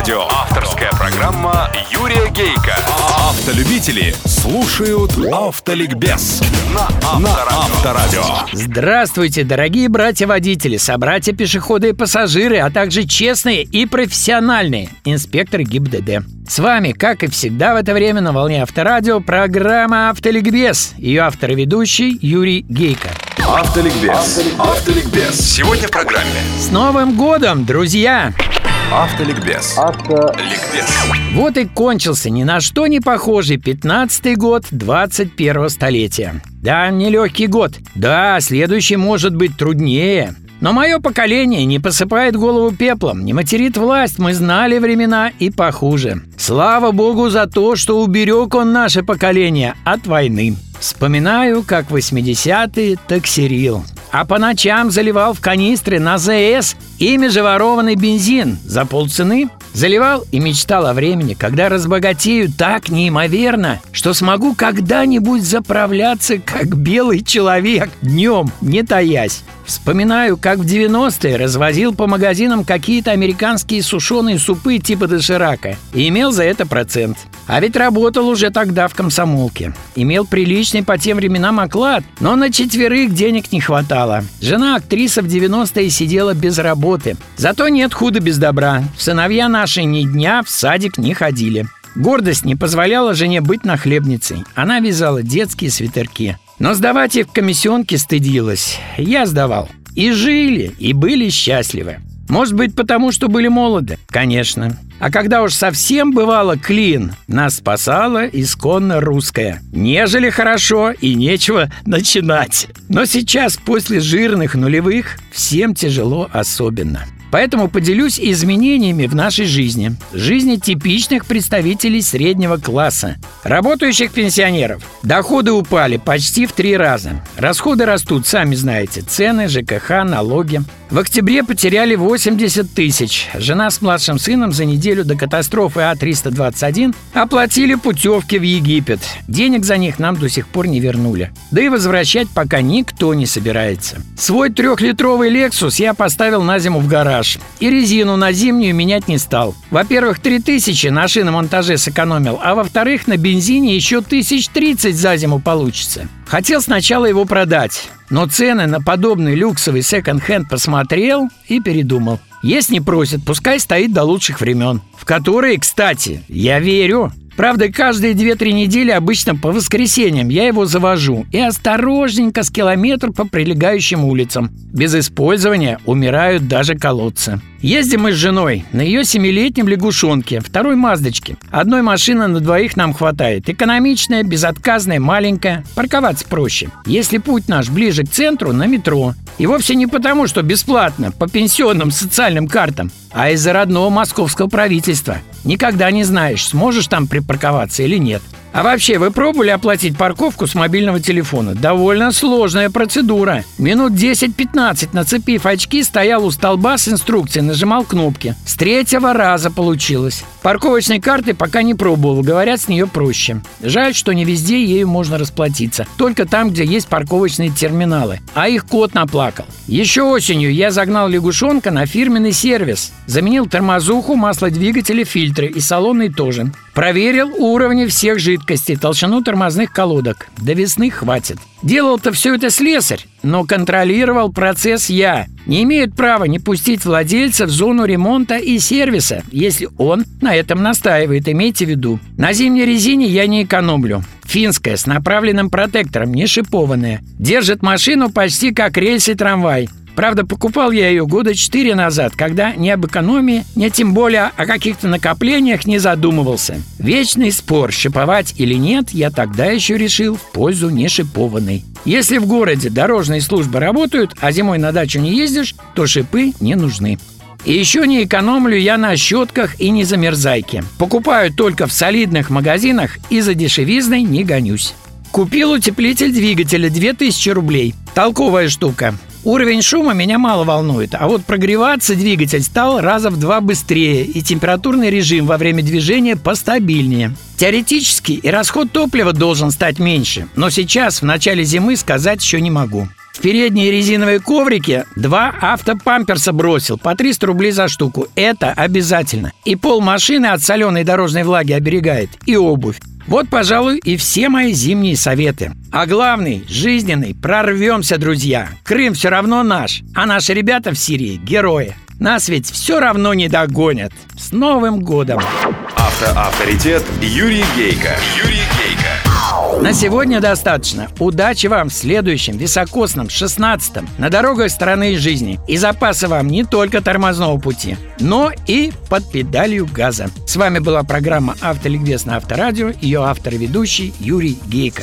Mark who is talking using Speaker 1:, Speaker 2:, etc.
Speaker 1: Авторадио. Авторская программа Юрия Гейка. Автолюбители слушают Автоликбез на Авторадио.
Speaker 2: Здравствуйте, дорогие братья-водители, собратья-пешеходы и пассажиры, а также честные и профессиональные инспекторы ГИБДД. С вами, как и всегда в это время на волне Авторадио, программа «Автоликбез». Ее автор и ведущий Юрий Гейко.
Speaker 1: Автоликбез. Автоликбез. Сегодня в программе
Speaker 2: С Новым годом, друзья!
Speaker 1: Автоликбез. Ликбез.
Speaker 2: Вот и кончился ни на что не похожий 15-й год 21-го столетия. Да, нелегкий год. Да, следующий может быть труднее. Но мое поколение не посыпает голову пеплом, не материт власть, мы знали времена и похуже. Слава богу за то, что уберег он наше поколение от войны. Вспоминаю, как в 80-е таксерил. А по ночам заливал в канистры на ЗС ими же ворованный бензин за полцены. Заливал и мечтал о времени, когда разбогатею так неимоверно, что смогу когда-нибудь заправляться как белый человек днем, не таясь. Вспоминаю, как в 90-е развозил по магазинам какие-то американские сушеные супы типа доширака и имел за это процент. А ведь работал уже тогда в комсомолке. Имел приличный по тем временам оклад, но на четверых денег не хватало. Жена актриса в 90-е сидела без работы. Зато нет худа без добра. Сыновья наши ни дня в садик не ходили. Гордость не позволяла жене быть нахлебницей. Она вязала детские свитерки. Но сдавать их в комиссионке стыдилась. Я сдавал. И жили, и были счастливы. Может быть, потому что были молоды? Конечно. А когда уж совсем бывало клин, нас спасала исконно русская. Нежели хорошо и нечего начинать. Но сейчас, после жирных нулевых, всем тяжело особенно. Поэтому поделюсь изменениями в нашей жизни. Жизни типичных представителей среднего класса. Работающих пенсионеров. Доходы упали почти в три раза. Расходы растут, сами знаете. Цены, ЖКХ, налоги. В октябре потеряли 80 тысяч. Жена с младшим сыном за неделю до катастрофы А-321 оплатили путевки в Египет. Денег за них нам до сих пор не вернули. Да и возвращать пока никто не собирается. Свой трехлитровый «Лексус» я поставил на зиму в гараж. И резину на зимнюю менять не стал. Во-первых, 3000 на шиномонтаже сэкономил, а во-вторых, на бензине еще тысяч 30 за зиму получится. Хотел сначала его продать, но цены на подобный люксовый секонд-хенд посмотрел и передумал. Если не просят, пускай стоит до лучших времен. В которые, кстати, я верю. Правда, каждые 2-3 недели, обычно по воскресеньям, я его завожу и осторожненько с километр по прилегающим улицам. Без использования умирают даже колодцы. Ездим мы с женой на ее семилетнем лягушонке, второй маздочке. Одной машины на двоих нам хватает. Экономичная, безотказная, маленькая. Парковаться проще. Если путь наш ближе к центру, на метро. И вовсе не потому, что бесплатно, по пенсионным социальным картам, а из-за родного московского правительства. Никогда не знаешь, сможешь там припарковаться или нет. А вообще, вы пробовали оплатить парковку с мобильного телефона? Довольно сложная процедура. Минут 10-15, нацепив очки, стоял у столба с инструкцией, нажимал кнопки. С третьего раза получилось. Парковочной карты пока не пробовал, говорят, с нее проще. Жаль, что не везде ею можно расплатиться. Только там, где есть парковочные терминалы. А их кот наплакал. Еще осенью я загнал лягушонка на фирменный сервис. Заменил тормозуху, масло двигателя, фильтры и салонный тоже. Проверил уровни всех жидкостей, толщину тормозных колодок. До весны хватит. Делал-то все это слесарь, но контролировал процесс я. Не имеет права не пустить владельца в зону ремонта и сервиса, если он на этом настаивает, имейте в виду. На зимней резине я не экономлю. Финская, с направленным протектором, не шипованная. Держит машину почти как рельсы трамвай. Правда, покупал я ее года четыре назад, когда ни об экономии, ни тем более о каких-то накоплениях не задумывался. Вечный спор, шиповать или нет, я тогда еще решил в пользу не шипованной. Если в городе дорожные службы работают, а зимой на дачу не ездишь, то шипы не нужны. И еще не экономлю я на щетках и не замерзайке. Покупаю только в солидных магазинах и за дешевизной не гонюсь. Купил утеплитель двигателя 2000 рублей. Толковая штука. Уровень шума меня мало волнует, а вот прогреваться двигатель стал раза в два быстрее, и температурный режим во время движения постабильнее. Теоретически и расход топлива должен стать меньше, но сейчас, в начале зимы, сказать еще не могу. В передние резиновые коврики два автопамперса бросил по 300 рублей за штуку. Это обязательно. И пол машины от соленой дорожной влаги оберегает, и обувь. Вот, пожалуй, и все мои зимние советы. А главный, жизненный, прорвемся, друзья. Крым все равно наш, а наши ребята в Сирии – герои. Нас ведь все равно не догонят. С Новым годом!
Speaker 1: Автоавторитет Юрий Гейко. Юрий Гейко.
Speaker 2: На сегодня достаточно. Удачи вам в следующем високосном 16-м на дорогах страны и жизни. И запаса вам не только тормозного пути, но и под педалью газа. С вами была программа «Автоликбез» на Авторадио. Ее автор и ведущий Юрий Гейко.